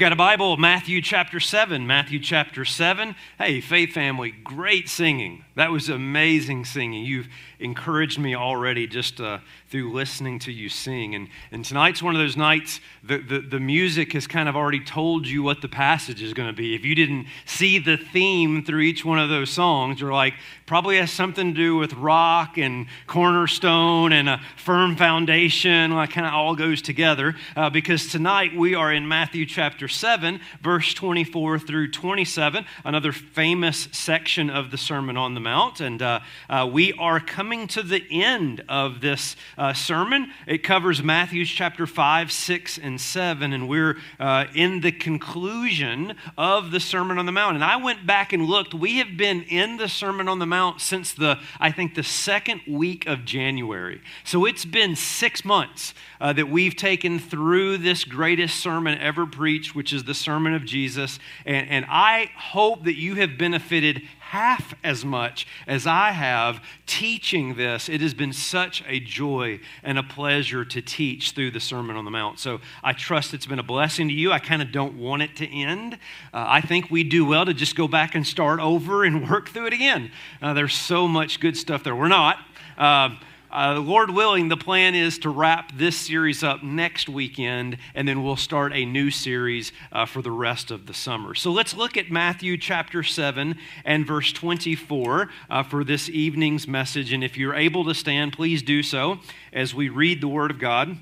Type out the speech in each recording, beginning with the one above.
you got a Bible, Matthew chapter 7. Matthew chapter 7. Hey, Faith family, great singing. That was amazing singing. You've encouraged me already just uh, through listening to you sing. And, and tonight's one of those nights, the, the, the music has kind of already told you what the passage is going to be. If you didn't see the theme through each one of those songs, you're like, probably has something to do with rock and cornerstone and a firm foundation. Like, kind of all goes together. Uh, because tonight we are in Matthew chapter 7, verse 24 through 27, another famous section of the Sermon on the Mount. And uh, uh, we are coming to the end of this uh, sermon. It covers Matthew chapter 5, 6, and 7. And we're uh, in the conclusion of the Sermon on the Mount. And I went back and looked. We have been in the Sermon on the Mount since the, I think, the second week of January. So it's been six months uh, that we've taken through this greatest sermon ever preached, which is the Sermon of Jesus. And, and I hope that you have benefited half as much as I have teaching this. It has been such a joy and a pleasure to teach through the Sermon on the Mount. So I trust it's been a blessing to you. I kind of don't want it to end. Uh, I think we do well to just go back and start over and work through it again. Uh, there's so much good stuff there. We're not. Uh, uh, Lord willing, the plan is to wrap this series up next weekend, and then we'll start a new series uh, for the rest of the summer. So let's look at Matthew chapter 7 and verse 24 uh, for this evening's message. And if you're able to stand, please do so as we read the Word of God.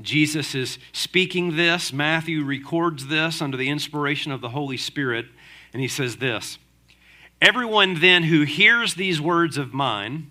Jesus is speaking this. Matthew records this under the inspiration of the Holy Spirit, and he says this Everyone then who hears these words of mine,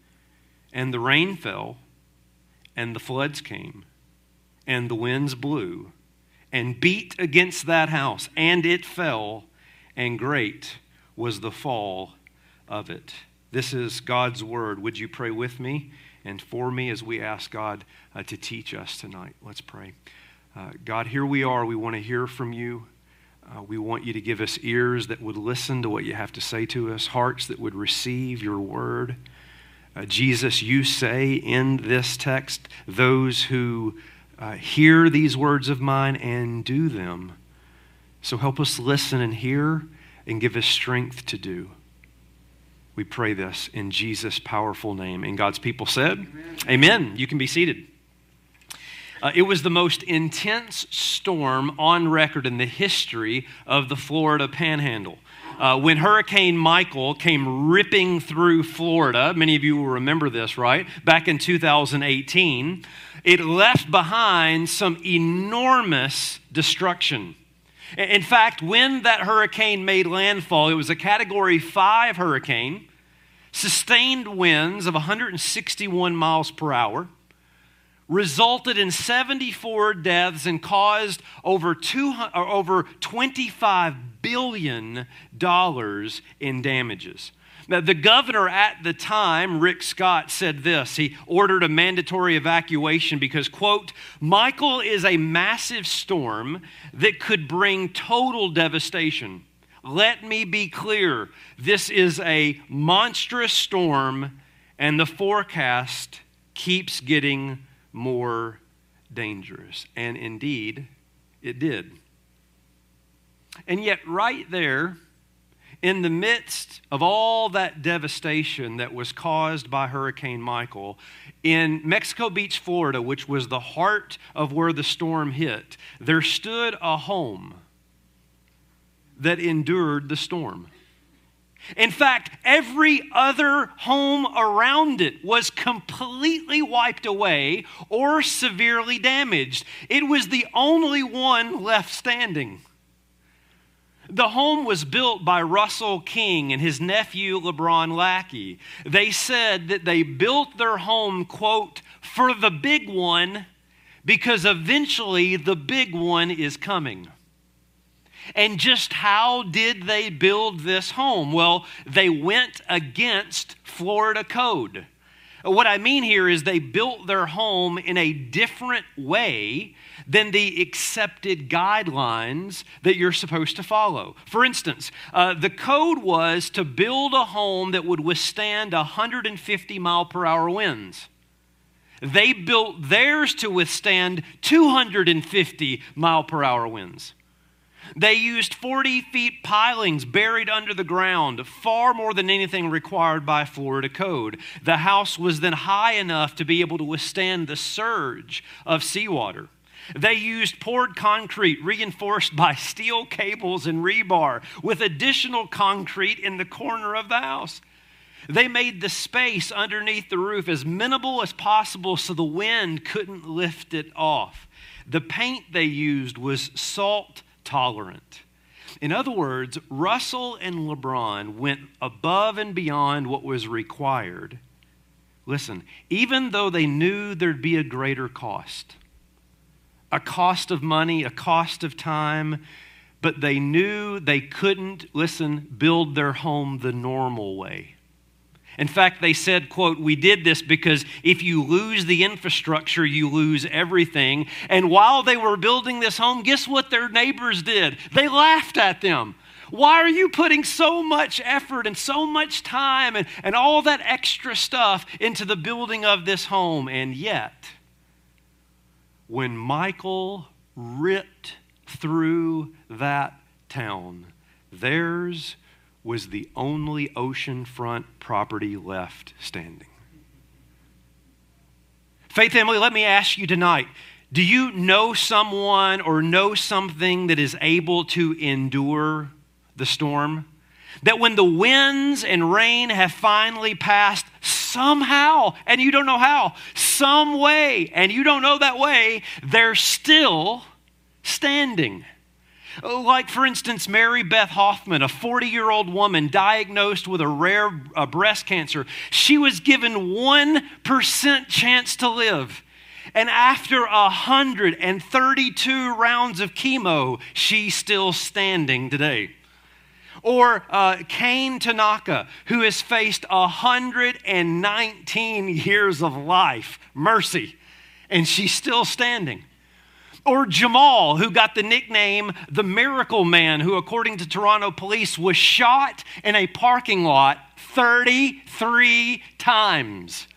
And the rain fell, and the floods came, and the winds blew, and beat against that house, and it fell, and great was the fall of it. This is God's word. Would you pray with me and for me as we ask God uh, to teach us tonight? Let's pray. Uh, God, here we are. We want to hear from you. Uh, we want you to give us ears that would listen to what you have to say to us, hearts that would receive your word. Uh, Jesus, you say in this text, those who uh, hear these words of mine and do them. So help us listen and hear and give us strength to do. We pray this in Jesus' powerful name. And God's people said, Amen. Amen. You can be seated. Uh, it was the most intense storm on record in the history of the Florida panhandle. Uh, when Hurricane Michael came ripping through Florida, many of you will remember this, right? Back in 2018, it left behind some enormous destruction. In fact, when that hurricane made landfall, it was a category five hurricane, sustained winds of 161 miles per hour resulted in 74 deaths and caused over, over $25 billion in damages. Now, the governor at the time, Rick Scott, said this. He ordered a mandatory evacuation because, quote, Michael is a massive storm that could bring total devastation. Let me be clear this is a monstrous storm, and the forecast keeps getting more dangerous. And indeed, it did. And yet, right there, in the midst of all that devastation that was caused by Hurricane Michael, in Mexico Beach, Florida, which was the heart of where the storm hit, there stood a home that endured the storm. In fact, every other home around it was completely wiped away or severely damaged. It was the only one left standing. The home was built by Russell King and his nephew LeBron Lackey. They said that they built their home, quote, for the big one because eventually the big one is coming. And just how did they build this home? Well, they went against Florida code. What I mean here is they built their home in a different way than the accepted guidelines that you're supposed to follow. For instance, uh, the code was to build a home that would withstand 150 mile per hour winds. They built theirs to withstand 250 mile per hour winds. They used 40 feet pilings buried under the ground, far more than anything required by Florida code. The house was then high enough to be able to withstand the surge of seawater. They used poured concrete reinforced by steel cables and rebar with additional concrete in the corner of the house. They made the space underneath the roof as minimal as possible so the wind couldn't lift it off. The paint they used was salt tolerant. In other words, Russell and LeBron went above and beyond what was required. Listen, even though they knew there'd be a greater cost, a cost of money, a cost of time, but they knew they couldn't, listen, build their home the normal way. In fact, they said, quote, we did this because if you lose the infrastructure, you lose everything. And while they were building this home, guess what their neighbors did? They laughed at them. Why are you putting so much effort and so much time and, and all that extra stuff into the building of this home? And yet, when Michael ripped through that town, theirs was the only oceanfront property left standing. Faith family, let me ask you tonight do you know someone or know something that is able to endure the storm? That when the winds and rain have finally passed, somehow, and you don't know how, some way, and you don't know that way, they're still standing. Like, for instance, Mary Beth Hoffman, a 40 year old woman diagnosed with a rare uh, breast cancer. She was given 1% chance to live. And after 132 rounds of chemo, she's still standing today. Or uh, Kane Tanaka, who has faced 119 years of life, mercy, and she's still standing. Or Jamal, who got the nickname the Miracle Man, who, according to Toronto police, was shot in a parking lot 33 times,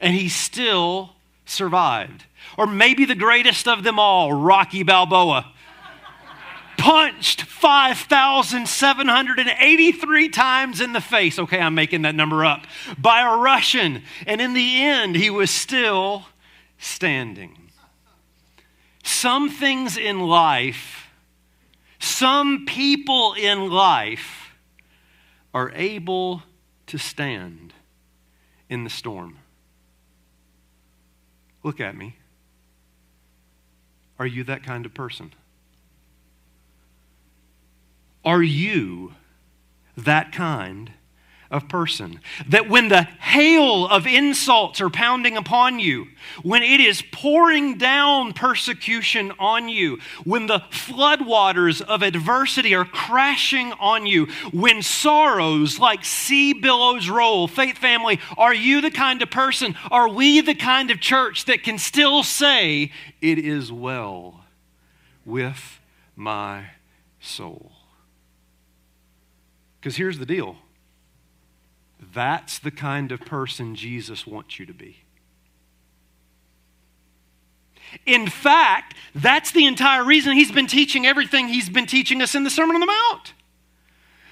and he still survived. Or maybe the greatest of them all, Rocky Balboa. Punched 5,783 times in the face. Okay, I'm making that number up. By a Russian. And in the end, he was still standing. Some things in life, some people in life are able to stand in the storm. Look at me. Are you that kind of person? Are you that kind of person. That when the hail of insults are pounding upon you, when it is pouring down persecution on you, when the floodwaters of adversity are crashing on you, when sorrows like sea billows roll, faith family, are you the kind of person, are we the kind of church that can still say, It is well with my soul? Because here's the deal that's the kind of person Jesus wants you to be. In fact, that's the entire reason he's been teaching everything he's been teaching us in the Sermon on the Mount.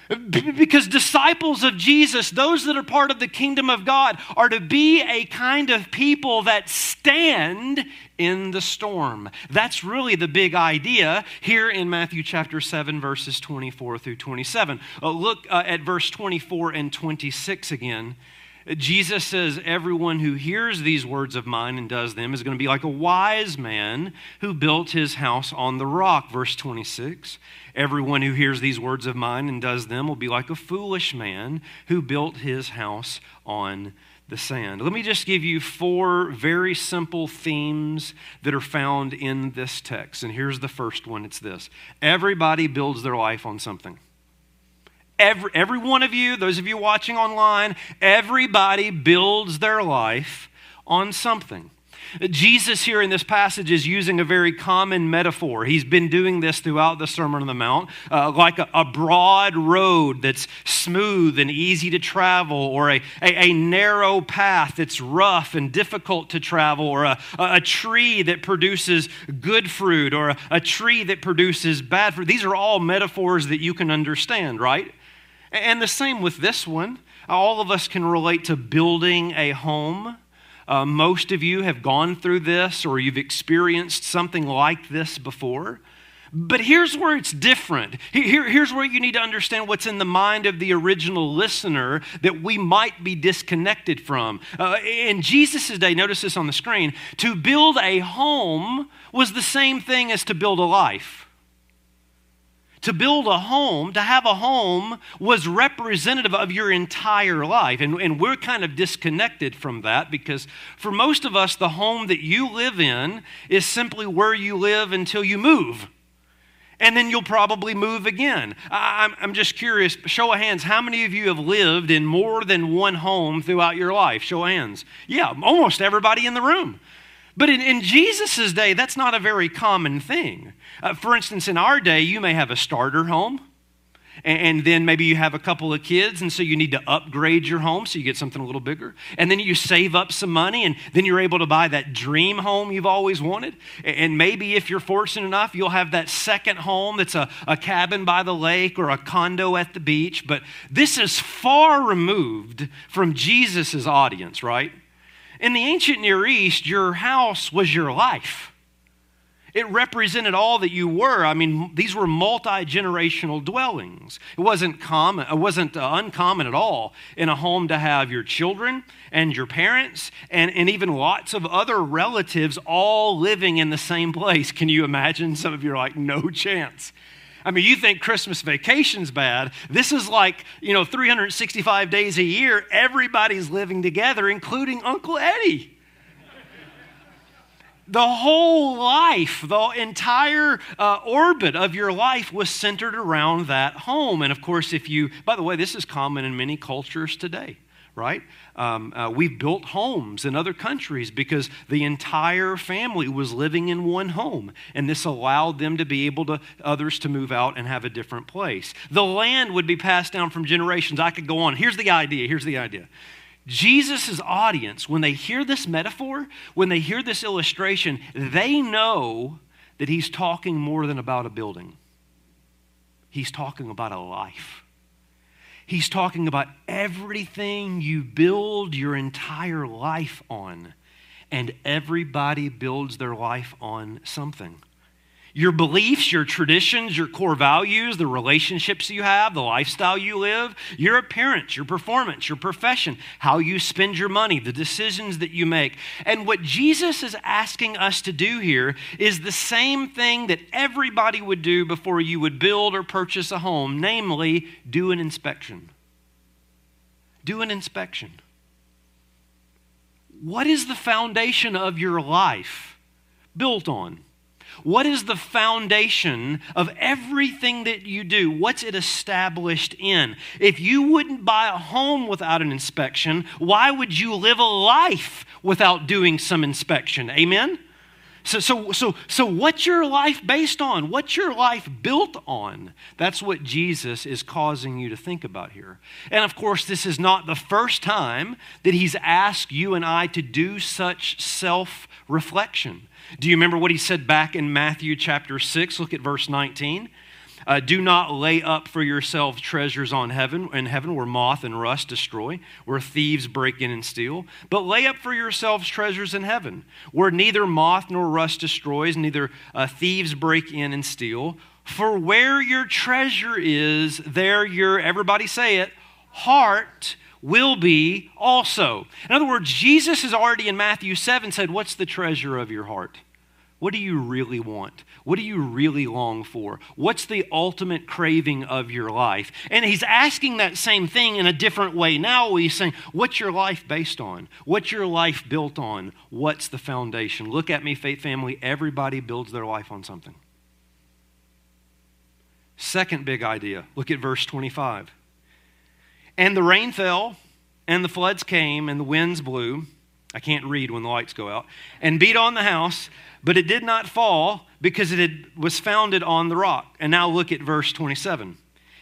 Because disciples of Jesus, those that are part of the kingdom of God, are to be a kind of people that stand in the storm. That's really the big idea here in Matthew chapter 7, verses 24 through 27. Uh, look uh, at verse 24 and 26 again. Jesus says, Everyone who hears these words of mine and does them is going to be like a wise man who built his house on the rock. Verse 26. Everyone who hears these words of mine and does them will be like a foolish man who built his house on the sand. Let me just give you four very simple themes that are found in this text. And here's the first one it's this everybody builds their life on something. Every, every one of you, those of you watching online, everybody builds their life on something. Jesus, here in this passage, is using a very common metaphor. He's been doing this throughout the Sermon on the Mount, uh, like a, a, broad road that's smooth and easy to travel, or a, a, a, narrow path that's rough and difficult to travel, or a, a tree that produces good fruit, or a, a tree that produces bad fruit. These are all metaphors that you can understand, right? And the same with this one. All of us can relate to building a home uh, most of you have gone through this or you've experienced something like this before. But here's where it's different. Here, here's where you need to understand what's in the mind of the original listener that we might be disconnected from. Uh, in Jesus' day, notice this on the screen, to build a home was the same thing as to build a life to build a home, to have a home, was representative of your entire life. And, and we're kind of disconnected from that because for most of us, the home that you live in is simply where you live until you move. And then you'll probably move again. I'm, I'm just curious, show of hands, how many of you have lived in more than one home throughout your life? Show of hands. Yeah, almost everybody in the room. But in, in Jesus' day, that's not a very common thing. Uh, for instance, in our day, you may have a starter home, and, and, then maybe you have a couple of kids, and so you need to upgrade your home so you get something a little bigger. And then you save up some money, and then you're able to buy that dream home you've always wanted. And maybe if you're fortunate enough, you'll have that second home that's a, a cabin by the lake or a condo at the beach. But this is far removed from Jesus' audience, right? In the ancient Near East, your house was your life. It represented all that you were. I mean, these were multi generational dwellings. It wasn't common. It wasn't uh, uncommon at all in a home to have your children and your parents and, and even lots of other relatives all living in the same place. Can you imagine? Some of you are like, no chance. I mean, you think Christmas vacation's bad. This is like, you know, 365 days a year, everybody's living together, including Uncle Eddie. the whole life, the entire uh, orbit of your life was centered around that home. And of course, if you, by the way, this is common in many cultures today right? Um, uh, we've built homes in other countries because the entire family was living in one home, and this allowed them to be able to others to move out and have a different place. The land would be passed down from generations. I could go on. Here's the idea. Here's the idea. Jesus' audience, when they hear this metaphor, when they hear this illustration, they know that he's talking more than about a building. He's talking about a life. He's talking about everything you build your entire life on. And everybody builds their life on something your beliefs, your traditions, your core values, the relationships you have, the lifestyle you live, your appearance, your performance, your profession, how you spend your money, the decisions that you make. And what Jesus is asking us to do here is the same thing that everybody would do before you would build or purchase a home, namely, do an inspection. Do an inspection. What is the foundation of your life built on? What is the foundation of everything that you do? What's it established in? If you wouldn't buy a home without an inspection, why would you live a life without doing some inspection? Amen? So, so, so, so, what's your life based on? What's your life built on? That's what Jesus is causing you to think about here. And of course, this is not the first time that he's asked you and I to do such self reflection. Do you remember what he said back in Matthew chapter 6? Look at verse 19. Uh, do not lay up for yourselves treasures on heaven in heaven where moth and rust destroy, where thieves break in and steal. But lay up for yourselves treasures in heaven, where neither moth nor rust destroys, neither uh, thieves break in and steal. For where your treasure is, there your everybody say it heart will be also. In other words, Jesus has already in Matthew 7 said, What's the treasure of your heart? What do you really want? What do you really long for? What's the ultimate craving of your life? And he's asking that same thing in a different way now. He's saying, What's your life based on? What's your life built on? What's the foundation? Look at me, faith family. Everybody builds their life on something. Second big idea look at verse 25. And the rain fell, and the floods came, and the winds blew. I can't read when the lights go out, and beat on the house but it did not fall because it had, was founded on the rock. And now look at verse 27.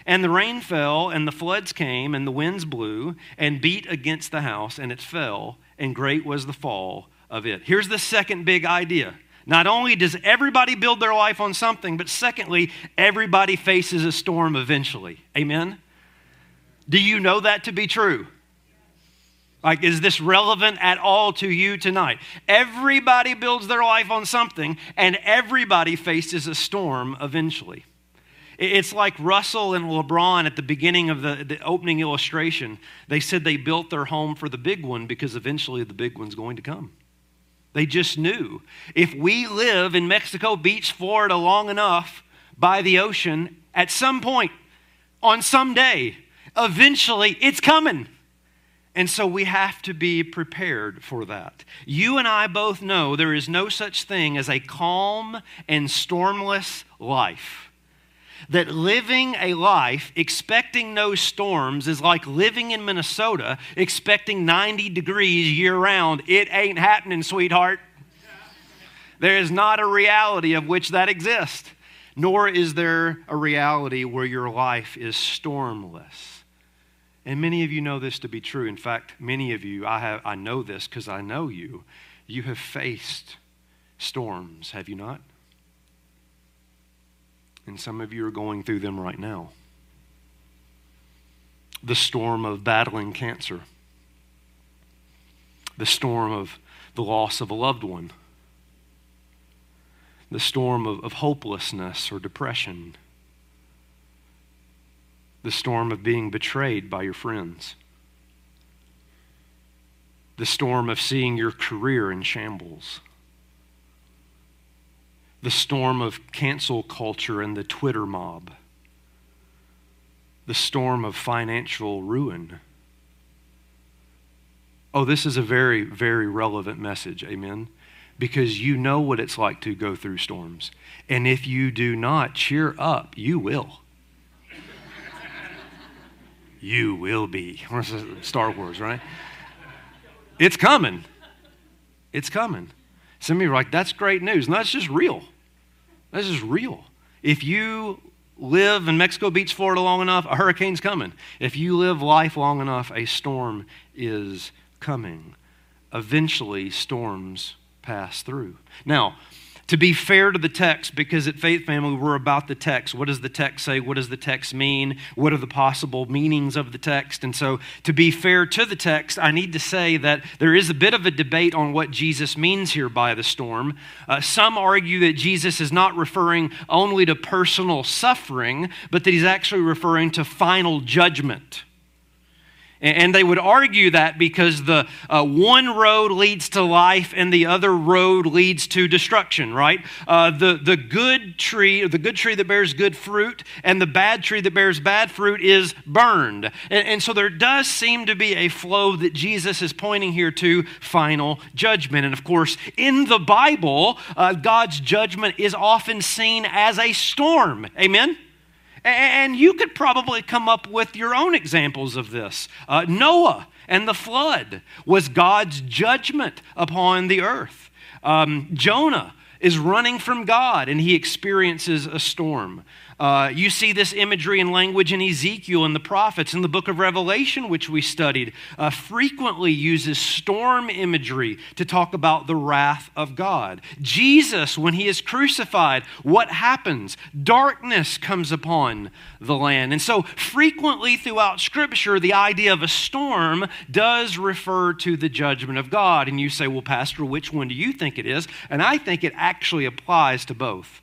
And the rain fell, and the floods came, and the winds blew, and beat against the house, and it fell, and great was the fall of it. Here's the second big idea. Not only does everybody build their life on something, but secondly, everybody faces a storm eventually. Amen? Do you know that to be true? Like, is this relevant at all to you tonight? Everybody builds their life on something, and everybody faces a storm eventually. It's like Russell and LeBron at the beginning of the, the opening illustration. They said they built their home for the big one because eventually the big one's going to come. They just knew. If we live in Mexico Beach, Florida long enough by the ocean, at some point, on some day, eventually it's coming. And so we have to be prepared for that. You and I both know there is no such thing as a calm and stormless life. That living a life expecting no storms is like living in Minnesota expecting 90 degrees year round. It ain't happening, sweetheart. There is not a reality of which that exists, nor is there a reality where your life is stormless. And many of you know this to be true. In fact, many of you, I, have, I know this because I know you, you have faced storms, have you not? And some of you are going through them right now. The storm of battling cancer, the storm of the loss of a loved one, the storm of, of hopelessness or depression the storm of being betrayed by your friends, the storm of seeing your career in shambles, the storm of cancel culture and the Twitter mob, the storm of financial ruin. Oh, this is a very, very relevant message. Amen because you know what it's like to go through storms. And if you do not cheer up, you will you will be. Star Wars, right? It's coming. It's coming. Some of you are like, that's great news. No, that's just real. That's just real. If you live in Mexico Beach, Florida long enough, a hurricane's coming. If you live life long enough, a storm is coming. Eventually, storms pass through. Now, to be fair to the text, because at Faith Family we're about the text. What does the text say? What does the text mean? What are the possible meanings of the text? And so, to be fair to the text, I need to say that there is a bit of a debate on what Jesus means here by the storm. Uh, some argue that Jesus is not referring only to personal suffering, but that he's actually referring to final judgment. And they would argue that because the uh, one road leads to life and the other road leads to destruction, right? Uh, the, the good tree, the good tree that bears good fruit, and the bad tree that bears bad fruit is burned. And, and so there does seem to be a flow that Jesus is pointing here to final judgment. And of course, in the Bible, uh, God's judgment is often seen as a storm. Amen? And you could probably come up with your own examples of this. Uh, Noah and the flood was God's judgment upon the earth. Um, Jonah is running from God and he experiences a storm. Uh, you see this imagery and language in Ezekiel and the prophets in the book of Revelation, which we studied, uh, frequently uses storm imagery to talk about the wrath of God. Jesus, when he is crucified, what happens? Darkness comes upon the land. And so, frequently throughout Scripture, the idea of a storm does refer to the judgment of God. And you say, well, Pastor, which one do you think it is? And I think it actually applies to both.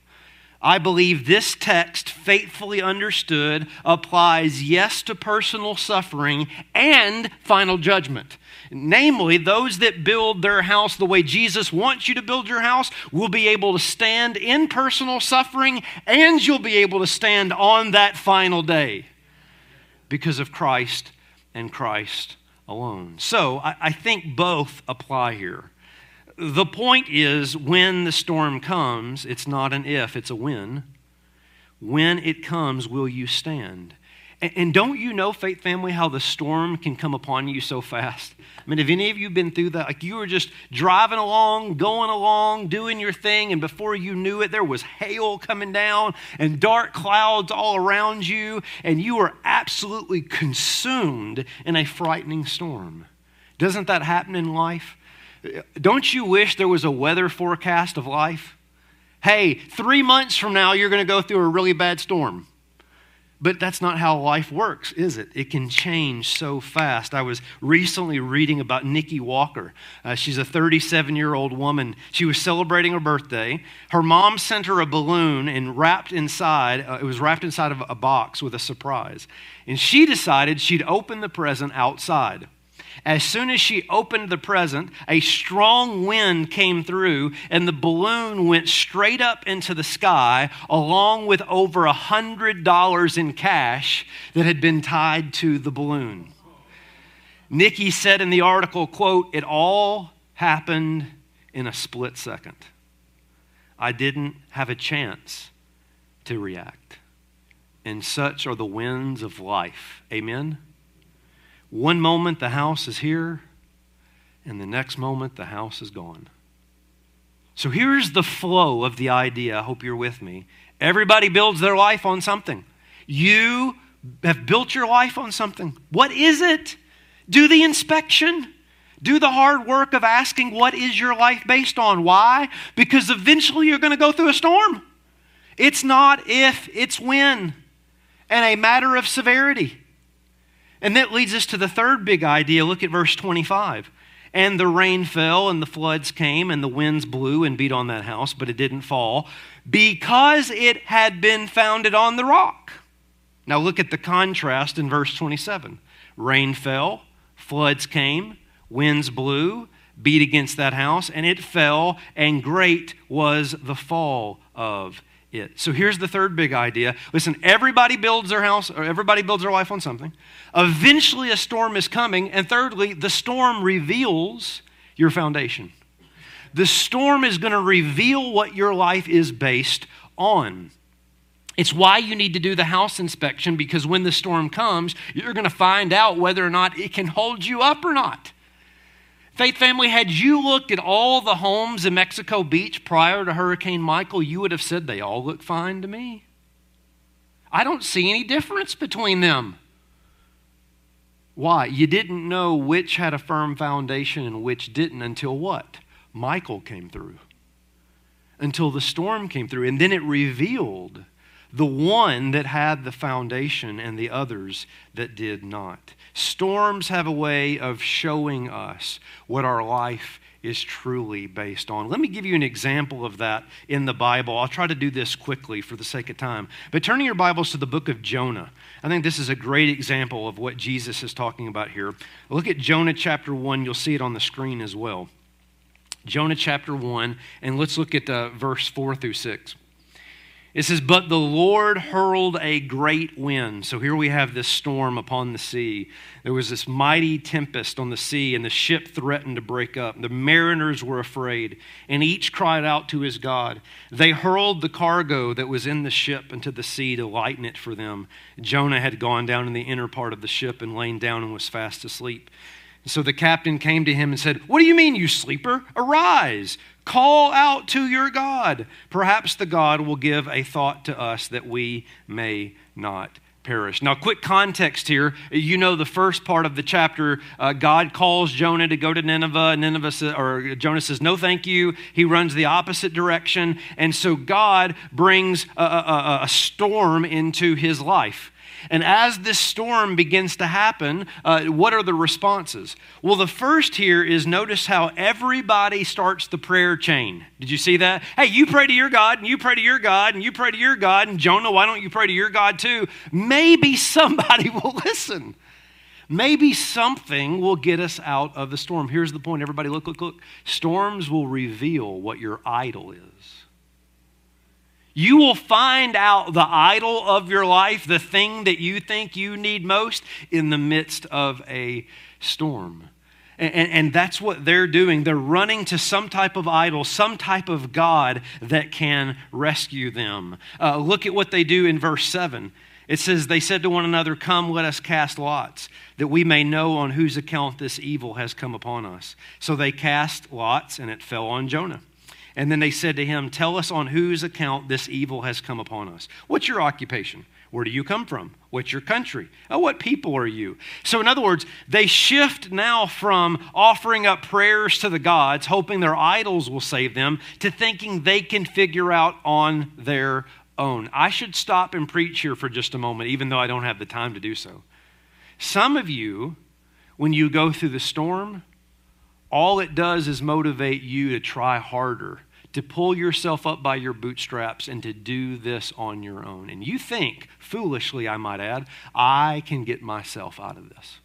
I believe this text, faithfully understood, applies yes to personal suffering and final judgment. Namely, those that build their house the way Jesus wants you to build your house will be able to stand in personal suffering and you'll be able to stand on that final day because of Christ and Christ alone. So I, I think both apply here. The point is, when the storm comes, it's not an if, it's a when. When it comes, will you stand? And don't you know, Faith Family, how the storm can come upon you so fast? I mean, have any of you been through that? Like you were just driving along, going along, doing your thing, and before you knew it, there was hail coming down and dark clouds all around you, and you were absolutely consumed in a frightening storm. Doesn't that happen in life? Don't you wish there was a weather forecast of life? Hey, three months from now, you're going to go through a really bad storm. But that's not how life works, is it? It can change so fast. I was recently reading about Nikki Walker. Uh, she's a 37 year old woman. She was celebrating her birthday. Her mom sent her a balloon and wrapped inside, uh, it was wrapped inside of a box with a surprise. And she decided she'd open the present outside. As soon as she opened the present, a strong wind came through, and the balloon went straight up into the sky, along with over a hundred dollars in cash that had been tied to the balloon. Nikki said in the article, quote, it all happened in a split second. I didn't have a chance to react. And such are the winds of life. Amen? One moment the house is here, and the next moment the house is gone. So here's the flow of the idea. I hope you're with me. Everybody builds their life on something. You have built your life on something. What is it? Do the inspection. Do the hard work of asking, what is your life based on? Why? Because eventually you're going to go through a storm. It's not if, it's when, and a matter of severity. And that leads us to the third big idea. Look at verse 25. And the rain fell, and the floods came, and the winds blew and beat on that house, but it didn't fall because it had been founded on the rock. Now look at the contrast in verse 27. Rain fell, floods came, winds blew, beat against that house, and it fell, and great was the fall of it. So here's the third big idea. Listen, everybody builds their house, or everybody builds their life on something. Eventually, a storm is coming. And thirdly, the storm reveals your foundation. The storm is going to reveal what your life is based on. It's why you need to do the house inspection because when the storm comes, you're going to find out whether or not it can hold you up or not. Faith family, had you looked at all the homes in Mexico Beach prior to Hurricane Michael, you would have said they all look fine to me. I don't see any difference between them. Why? You didn't know which had a firm foundation and which didn't until what? Michael came through. Until the storm came through. And then it revealed the one that had the foundation and the others that did not. Storms have a way of showing us what our life is truly based on. Let me give you an example of that in the Bible. I'll try to do this quickly for the sake of time. But turning your Bibles to the book of Jonah, I think this is a great example of what Jesus is talking about here. Look at Jonah chapter 1, you'll see it on the screen as well. Jonah chapter 1, and let's look at uh, verse 4 through 6. It says, But the Lord hurled a great wind. So here we have this storm upon the sea. There was this mighty tempest on the sea, and the ship threatened to break up. The mariners were afraid, and each cried out to his God. They hurled the cargo that was in the ship into the sea to lighten it for them. Jonah had gone down in the inner part of the ship and lain down and was fast asleep. So the captain came to him and said, What do you mean, you sleeper? Arise, call out to your God. Perhaps the God will give a thought to us that we may not perish. Now, quick context here. You know the first part of the chapter. Uh, God calls Jonah to go to Nineveh. Nineveh says, or Jonah says, "No, thank you." He runs the opposite direction, and so God brings a, a, a storm into his life. And as this storm begins to happen, uh, what are the responses? Well, the first here is notice how everybody starts the prayer chain. Did you see that? Hey, you pray to your God, and you pray to your God, and you pray to your God, and Jonah, why don't you pray to your God too? Maybe somebody will listen. Maybe something will get us out of the storm. Here's the point everybody, look, look, look. Storms will reveal what your idol is. You will find out the idol of your life, the thing that you think you need most, in the midst of a storm. And, and, and, that's what they're doing. They're running to some type of idol, some type of God that can rescue them. Uh, look at what they do in verse 7. It says, They said to one another, Come, let us cast lots, that we may know on whose account this evil has come upon us. So they cast lots, and it fell on Jonah. And then they said to him, Tell us on whose account this evil has come upon us. What's your occupation? Where do you come from? What's your country? Oh, what people are you? So, in other words, they shift now from offering up prayers to the gods, hoping their idols will save them, to thinking they can figure out on their own. I should stop and preach here for just a moment, even though I don't have the time to do so. Some of you, when you go through the storm, all it does is motivate you to try harder, to pull yourself up by your bootstraps and to do this on your own. And you think, foolishly, I might add, I can get myself out of this.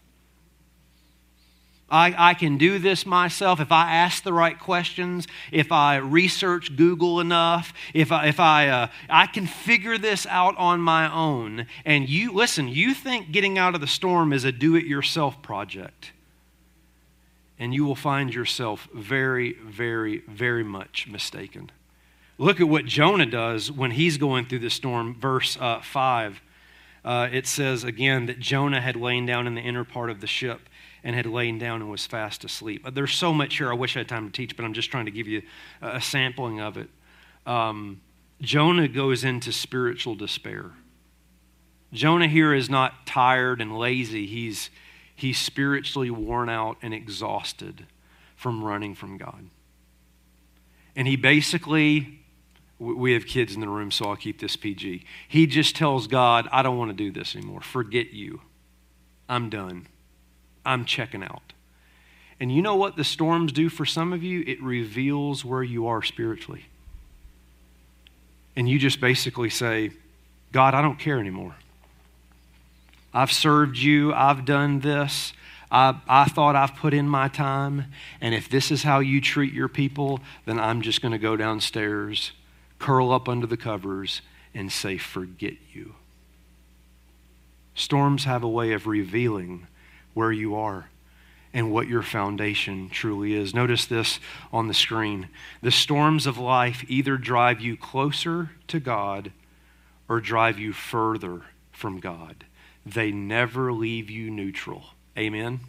I, I can do this myself if I ask the right questions, if I research Google enough, if I, if I, uh, I can figure this out on my own. And you, listen, you think getting out of the storm is a do it yourself project and you will find yourself very, very, very much mistaken. Look at what Jonah does when he's going through the storm. Verse uh, 5, uh, it says again that Jonah had lain down in the inner part of the ship and had lain down and was fast asleep. There's so much here I wish I had time to teach, but I'm just trying to give you a sampling of it. Um, Jonah goes into spiritual despair. Jonah here is not tired and lazy. He's he's spiritually worn out and exhausted from running from God. And he basically, we have kids in the room, so I'll keep this PG. He just tells God, I don't want to do this anymore. Forget you. I'm done. I'm checking out. And you know what the storms do for some of you? It reveals where you are spiritually. And you just basically say, God, I don't care anymore. I've served you. I've done this. I, I thought I've put in my time. And if this is how you treat your people, then I'm just going to go downstairs, curl up under the covers, and say, Forget you. Storms have a way of revealing where you are and what your foundation truly is. Notice this on the screen. The storms of life either drive you closer to God or drive you further from God they never leave you neutral. Amen?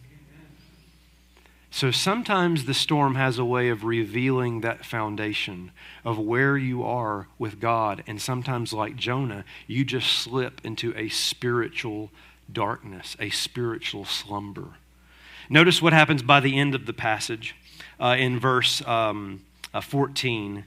So sometimes the storm has a way of revealing that foundation of where you are with God. And sometimes, like Jonah, you just slip into a spiritual darkness, a spiritual slumber. Notice what happens by the end of the passage uh, in verse um, uh, 14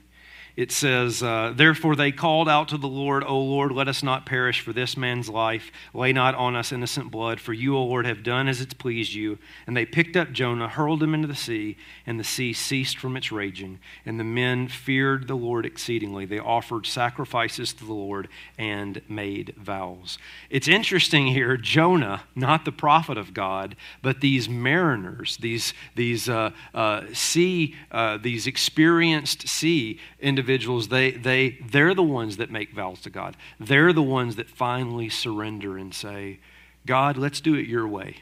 it says, uh, Therefore they called out to the Lord, O Lord, let us not perish for this man's life. Lay not on us innocent blood, for you, O Lord, have done as it's pleased you. And they picked up Jonah, hurled him into the sea, and the sea ceased from its raging. And the men feared the Lord exceedingly. They offered sacrifices to the Lord and made vows. It's interesting here, Jonah, not the prophet of God, but these mariners, these, these uh, uh, sea, uh, these experienced sea individuals individuals, they, they, they're the ones that make vows to God. They're the ones that finally surrender and say, God, let's do it your way.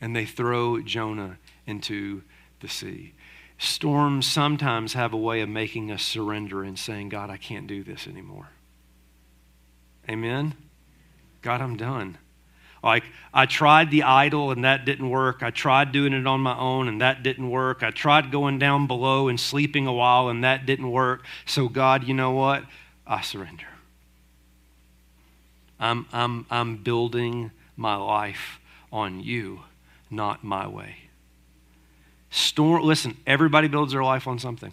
And they throw Jonah into the sea. Storms sometimes have a way of making us surrender and saying, God, I can't do this anymore. Amen? God, I'm done. Like, I tried the idol and that didn't work. I tried doing it on my own and that didn't work. I tried going down below and sleeping a while and that didn't work. So, God, you know what? I surrender. I'm, I'm, I'm building my life on you, not my way. Storm, listen, everybody builds their life on something,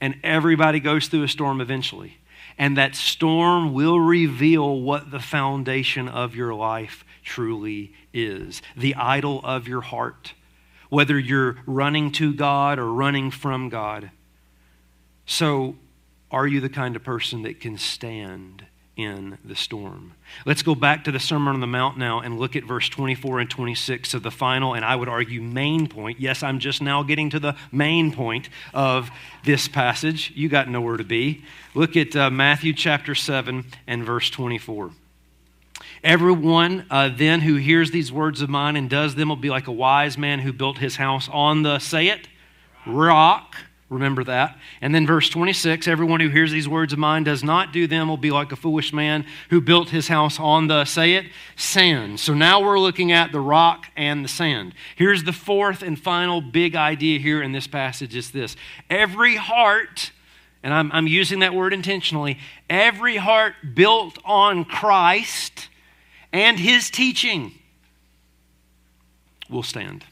and everybody goes through a storm eventually. And that storm will reveal what the foundation of your life truly is the idol of your heart, whether you're running to God or running from God. So, are you the kind of person that can stand in the storm? Let's go back to the Sermon on the Mount now and look at verse 24 and 26 of the final, and I would argue, main point. Yes, I'm just now getting to the main point of this passage. You got nowhere to be. Look at uh, Matthew chapter 7 and verse 24. Everyone uh, then who hears these words of mine and does them will be like a wise man who built his house on the, say it, rock. Remember that. And then verse 26 everyone who hears these words of mine does not do them will be like a foolish man who built his house on the, say it, sand. So now we're looking at the rock and the sand. Here's the fourth and final big idea here in this passage is this every heart, and I'm, I'm using that word intentionally, every heart built on Christ and his teaching will stand.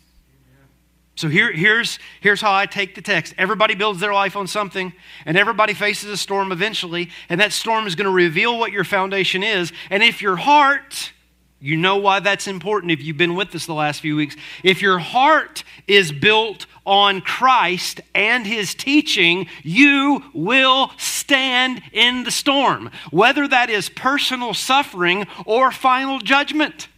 So here, here's, here's how I take the text. Everybody builds their life on something, and everybody faces a storm eventually, and that storm is going to reveal what your foundation is. And if your heart, you know why that's important if you've been with us the last few weeks, if your heart is built on Christ and his teaching, you will stand in the storm, whether that is personal suffering or final judgment.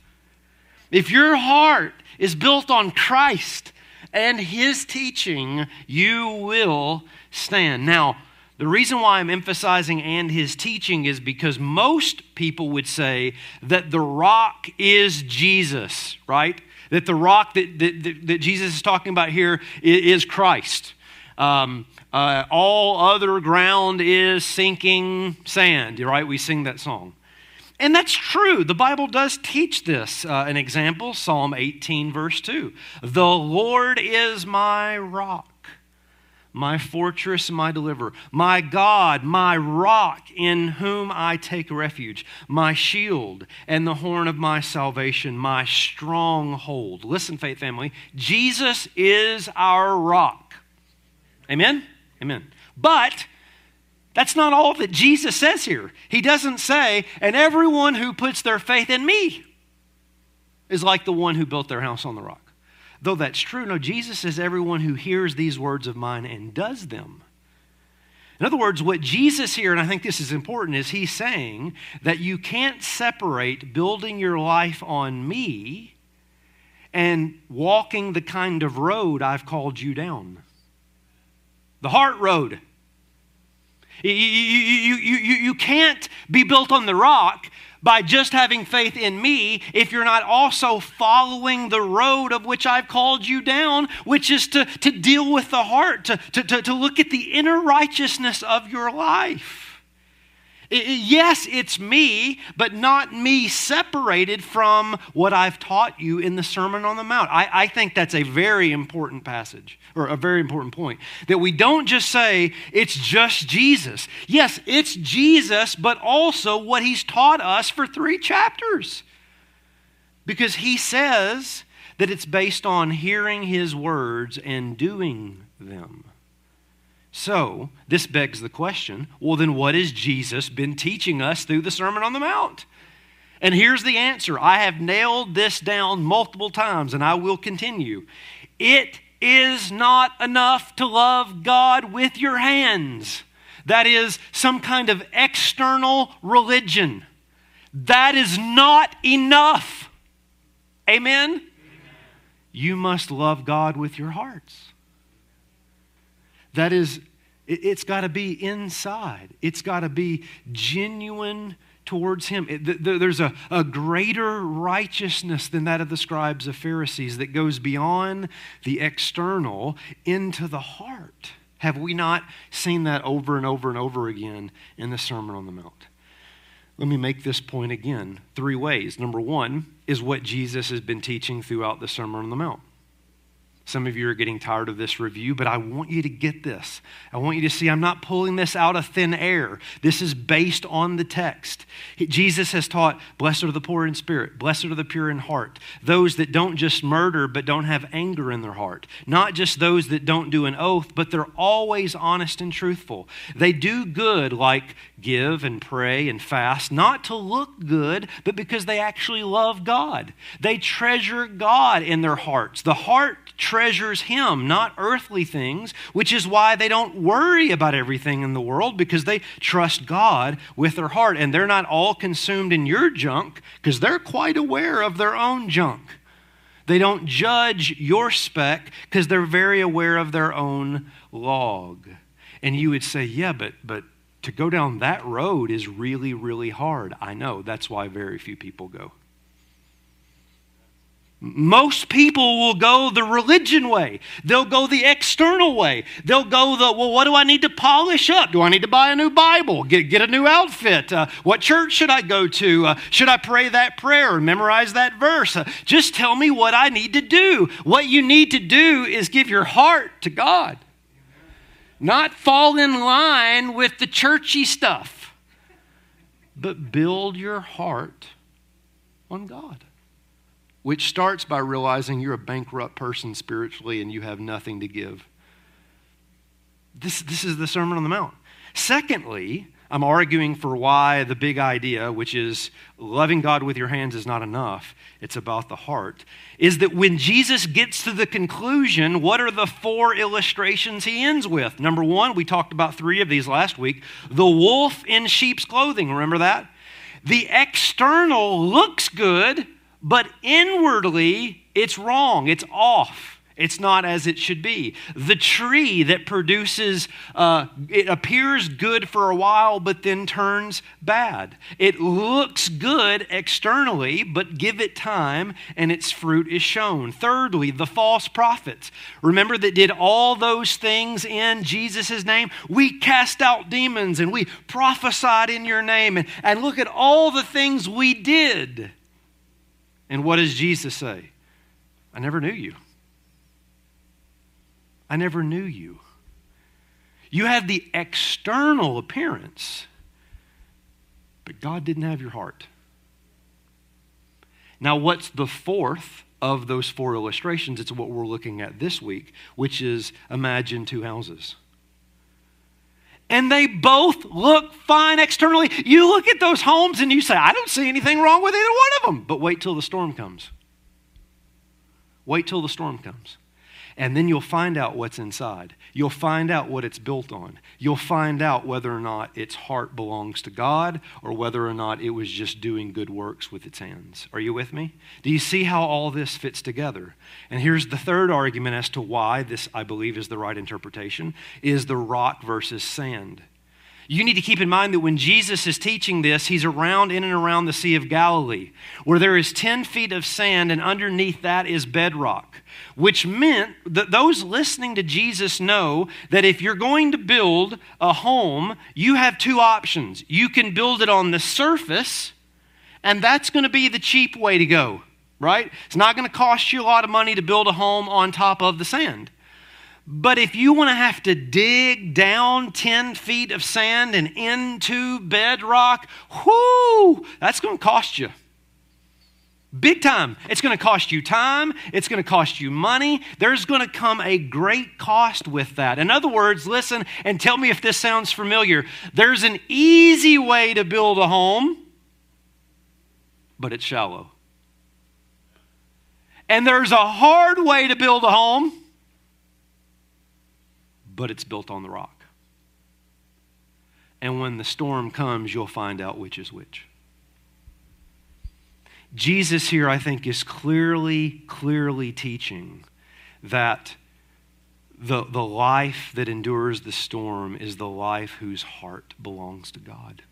If your heart is built on Christ, and his teaching, you will stand. Now, the reason why I'm emphasizing and his teaching is because most people would say that the rock is Jesus, right? That the rock that, that, that Jesus is talking about here is Christ. Um, uh, all other ground is sinking sand, right? We sing that song. And that's true. The Bible does teach this. Uh, an example Psalm 18, verse 2. The Lord is my rock, my fortress, my deliverer, my God, my rock in whom I take refuge, my shield and the horn of my salvation, my stronghold. Listen, faith family, Jesus is our rock. Amen? Amen. But that's not all that Jesus says here. He doesn't say, and everyone who puts their faith in me is like the one who built their house on the rock. Though that's true, no, Jesus says, everyone who hears these words of mine and does them. In other words, what Jesus here, and I think this is important, is he's saying that you can't separate building your life on me and walking the kind of road I've called you down. The heart road. You, you, you, you, you can't be built on the rock by just having faith in me if you're not also following the road of which I've called you down, which is to, to deal with the heart, to, to, to look at the inner righteousness of your life yes, it's me, but not me separated from what I've taught you in the Sermon on the Mount. I, I, think that's a very important passage, or a very important point. That we don't just say it's just Jesus. Yes, it's Jesus, but also what he's taught us for three chapters. Because he says that it's based on hearing his words and doing them. So, this begs the question well, then what has Jesus been teaching us through the Sermon on the Mount? And here's the answer I have nailed this down multiple times, and I will continue. It is not enough to love God with your hands. That is some kind of external religion. That is not enough. Amen? Amen? You must love God with your hearts. That is, it's got to be inside, it's got to be genuine towards Him. there's a, a greater righteousness than that of the scribes of Pharisees that goes beyond the external into the heart. Have we not seen that over and over and over again in the Sermon on the Mount? Let me make this point again three ways. Number one is what Jesus has been teaching throughout the Sermon on the Mount. Some of you are getting tired of this review, but I want you to get this. I want you to see I'm not pulling this out of thin air. This is based on the text. Jesus has taught, Blessed are the poor in spirit, blessed are the pure in heart, those that don't just murder but don't have anger in their heart. Not just those that don't do an oath, but they're always honest and truthful. They do good like give and pray and fast, not to look good, but because they actually love God. They treasure God in their hearts. The heart treasures Him, not earthly things, which is why they don't worry about everything in the world because they trust God with their heart. And they're not all consumed in your junk because they're quite aware of their own junk. They don't judge your speck because they're very aware of their own log. And you would say, yeah, but, but to go down that road is really, really hard. I know. That's why very few people go. Most people will go the religion way. They'll go the external way. They'll go the, well, what do I need to polish up? Do I need to buy a new Bible? Get, get a new outfit? Uh, what church should I go to? Uh, should I pray that prayer or memorize that verse? Uh, just tell me what I need to do. What you need to do is give your heart to God, not fall in line with the churchy stuff, but build your heart on God which starts by realizing you're a bankrupt person spiritually and you have nothing to give. This, this is the Sermon on the Mount. Secondly, I'm arguing for why the big idea, which is loving God with your hands is not enough, it's about the heart, is that when Jesus gets to the conclusion, what are the four illustrations he ends with? Number one, we talked about three of these last week the wolf in sheep's clothing. Remember that? The external looks good, but inwardly it's wrong, it's off. It's not as it should be. The tree that produces, uh, it appears good for a while, but then turns bad. It looks good externally, but give it time and its fruit is shown. Thirdly, the false prophets. Remember that did all those things in Jesus' name? We cast out demons and we prophesied in your name. And, and look at all the things we did. And what does Jesus say? I never knew you. I never knew you. You had the external appearance, but God didn't have your heart. Now, what's the fourth of those four illustrations? It's what we're looking at this week, which is imagine two houses and they both look fine externally. You look at those homes and you say, I don't see anything wrong with either one of them. But wait till the storm comes. Wait till the storm comes. And then you'll find out what's inside. You'll find out what it's built on. You'll find out whether or not its heart belongs to God or whether or not it was just doing good works with its hands. Are you with me? Do you see how all this fits together? And here's the third argument as to why this, I believe, is the right interpretation is the rock versus sand. You need to keep in mind that when Jesus is teaching this, he's around in and around the Sea of Galilee, where there is 10 feet of sand, and underneath that is bedrock, which meant that those listening to Jesus know that if you're going to build a home, you have two options. You can build it on the surface, and that's going to be the cheap way to go, right? It's not going to cost you a lot of money to build a home on top of the sand. But if you want to have to dig down 10 feet of sand and into bedrock, whoo, that's going to cost you. Big time. It's going to cost you time. It's going to cost you money. There's going to come a great cost with that. In other words, listen and tell me if this sounds familiar. There's an easy way to build a home, but it's shallow. And there's a hard way to build a home but it's built on the rock. And when the storm comes, you'll find out which is which. Jesus here, I think, is clearly, clearly teaching that the, the life that endures the storm is the life whose heart belongs to God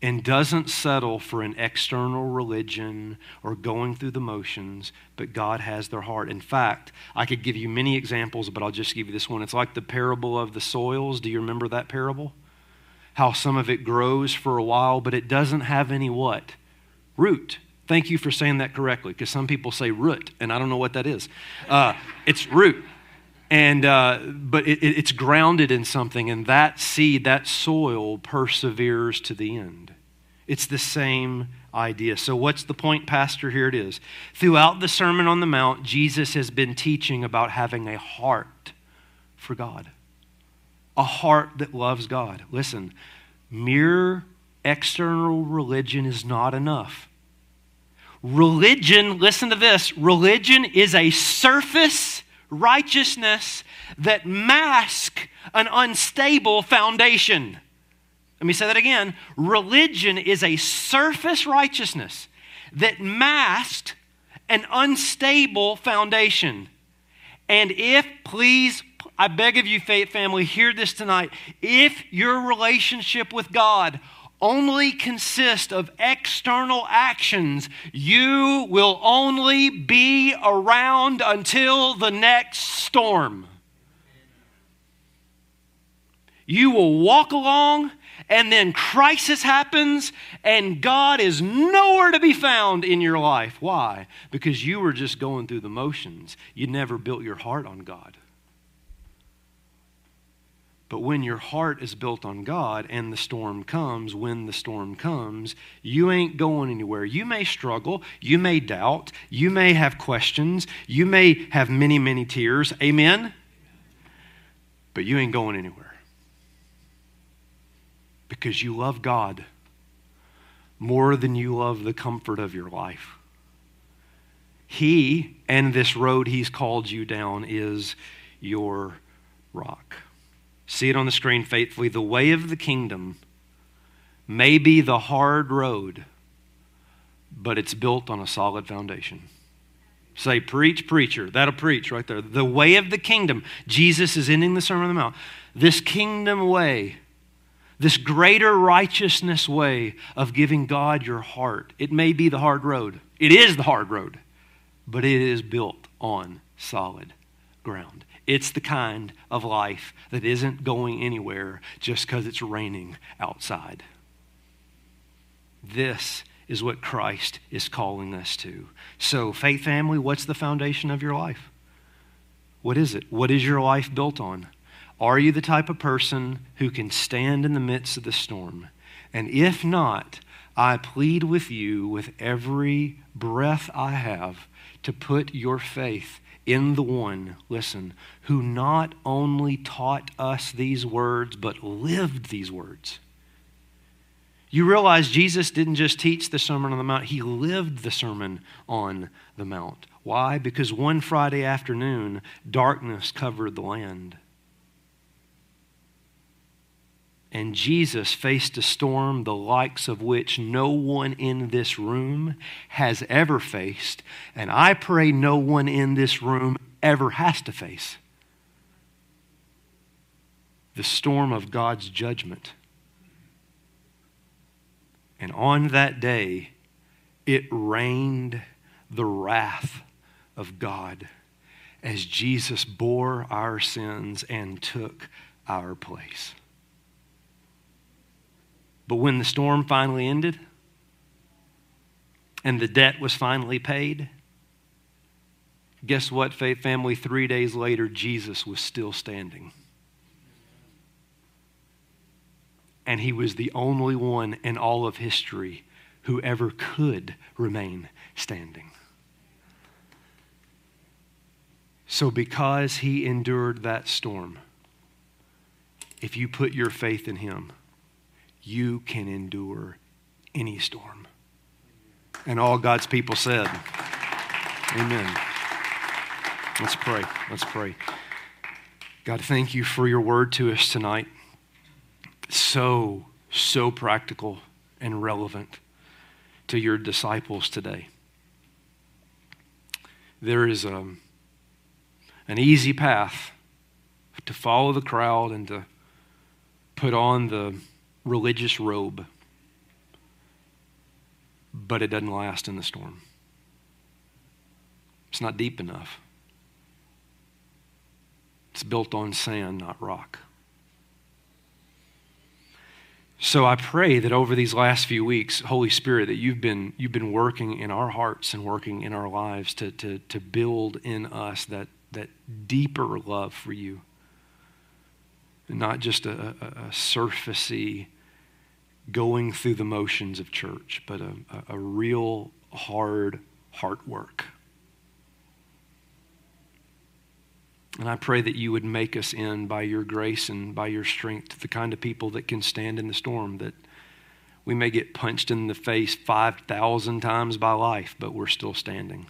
and doesn't settle for an external religion or going through the motions, but God has their heart. In fact, I could give you many examples, but I'll just give you this one. It's like the parable of the soils. Do you remember that parable? How some of it grows for a while, but it doesn't have any what? Root. Thank you for saying that correctly, because some people say root, and I don't know what that is. Uh, it's root. And, uh, but it, it's grounded in something, and that seed, that soil perseveres to the end. It's the same idea. So, what's the point, Pastor? Here it is. Throughout the Sermon on the Mount, Jesus has been teaching about having a heart for God, a heart that loves God. Listen, mere external religion is not enough. Religion, listen to this religion is a surface righteousness that mask an unstable foundation. Let me say that again. Religion is a surface righteousness that masked an unstable foundation. And if, please, I beg of you, faith family, hear this tonight. If your relationship with God only consist of external actions, you will only be around until the next storm. You will walk along, and then crisis happens, and God is nowhere to be found in your life. Why? Because you were just going through the motions. You never built your heart on God. But when your heart is built on God and the storm comes, when the storm comes, you ain't going anywhere. You may struggle, you may doubt, you may have questions, you may have many, many tears. Amen? But you ain't going anywhere. Because you love God more than you love the comfort of your life. He and this road He's called you down is your rock. See it on the screen faith family. The way of the kingdom may be the hard road, but it's built on a solid foundation. Say, preach, preacher. That'll preach right there. The way of the kingdom. Jesus is ending the Sermon on the Mount. This kingdom way, this greater righteousness way of giving God your heart, it may be the hard road. It is the hard road, but it is built on solid ground. It's the kind of life that isn't going anywhere just because it's raining outside. This is what Christ is calling us to. So, faith family, what's the foundation of your life? What is it? What is your life built on? Are you the type of person who can stand in the midst of the storm? And if not, I plead with you with every breath I have to put your faith in the one, listen, who not only taught us these words, but lived these words. You realize Jesus didn't just teach the Sermon on the Mount, he lived the Sermon on the Mount. Why? Because one Friday afternoon, darkness covered the land. And Jesus faced a storm the likes of which no one in this room has ever faced. And I pray no one in this room ever has to face the storm of God's judgment. And on that day, it rained the wrath of God as Jesus bore our sins and took our place. But when the storm finally ended and the debt was finally paid, guess what, faith family? Three days later, Jesus was still standing. And he was the only one in all of history who ever could remain standing. So, because he endured that storm, if you put your faith in him, you can endure any storm. And all God's people said, Amen. Let's pray. Let's pray. God, thank you for your word to us tonight. So, so practical and relevant to your disciples today. There is a, um, an easy path to follow the crowd and to put on the religious robe, but it doesn't last in the storm. It's not deep enough. It's built on sand, not rock. So I pray that over these last few weeks, Holy Spirit, that you've been, you've been working in our hearts and working in our lives to, to, to build in us that, that deeper love for you. Not just a, a, a surfacey going through the motions of church, but a, a real hard heart work. And I pray that you would make us in by your grace and by your strength the kind of people that can stand in the storm, that we may get punched in the face 5,000 times by life, but we're still standing.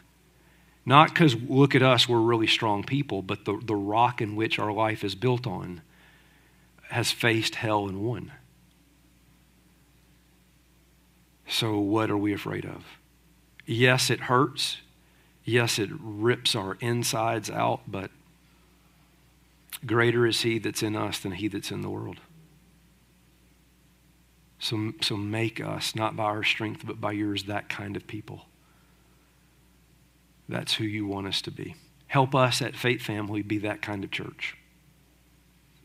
Not because, look at us, we're really strong people, but the, the rock in which our life is built on has faced hell and won. So, what are we afraid of? Yes, it hurts. Yes, it rips our insides out, but greater is He that's in us than He that's in the world. So, so make us, not by our strength, but by yours, that kind of people. That's who you want us to be. Help us at Faith Family be that kind of church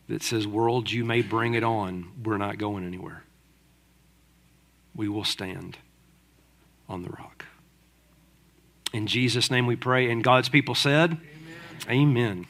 that says, World, you may bring it on, we're not going anywhere. We will stand on the rock. In Jesus' name we pray. And God's people said, Amen. Amen.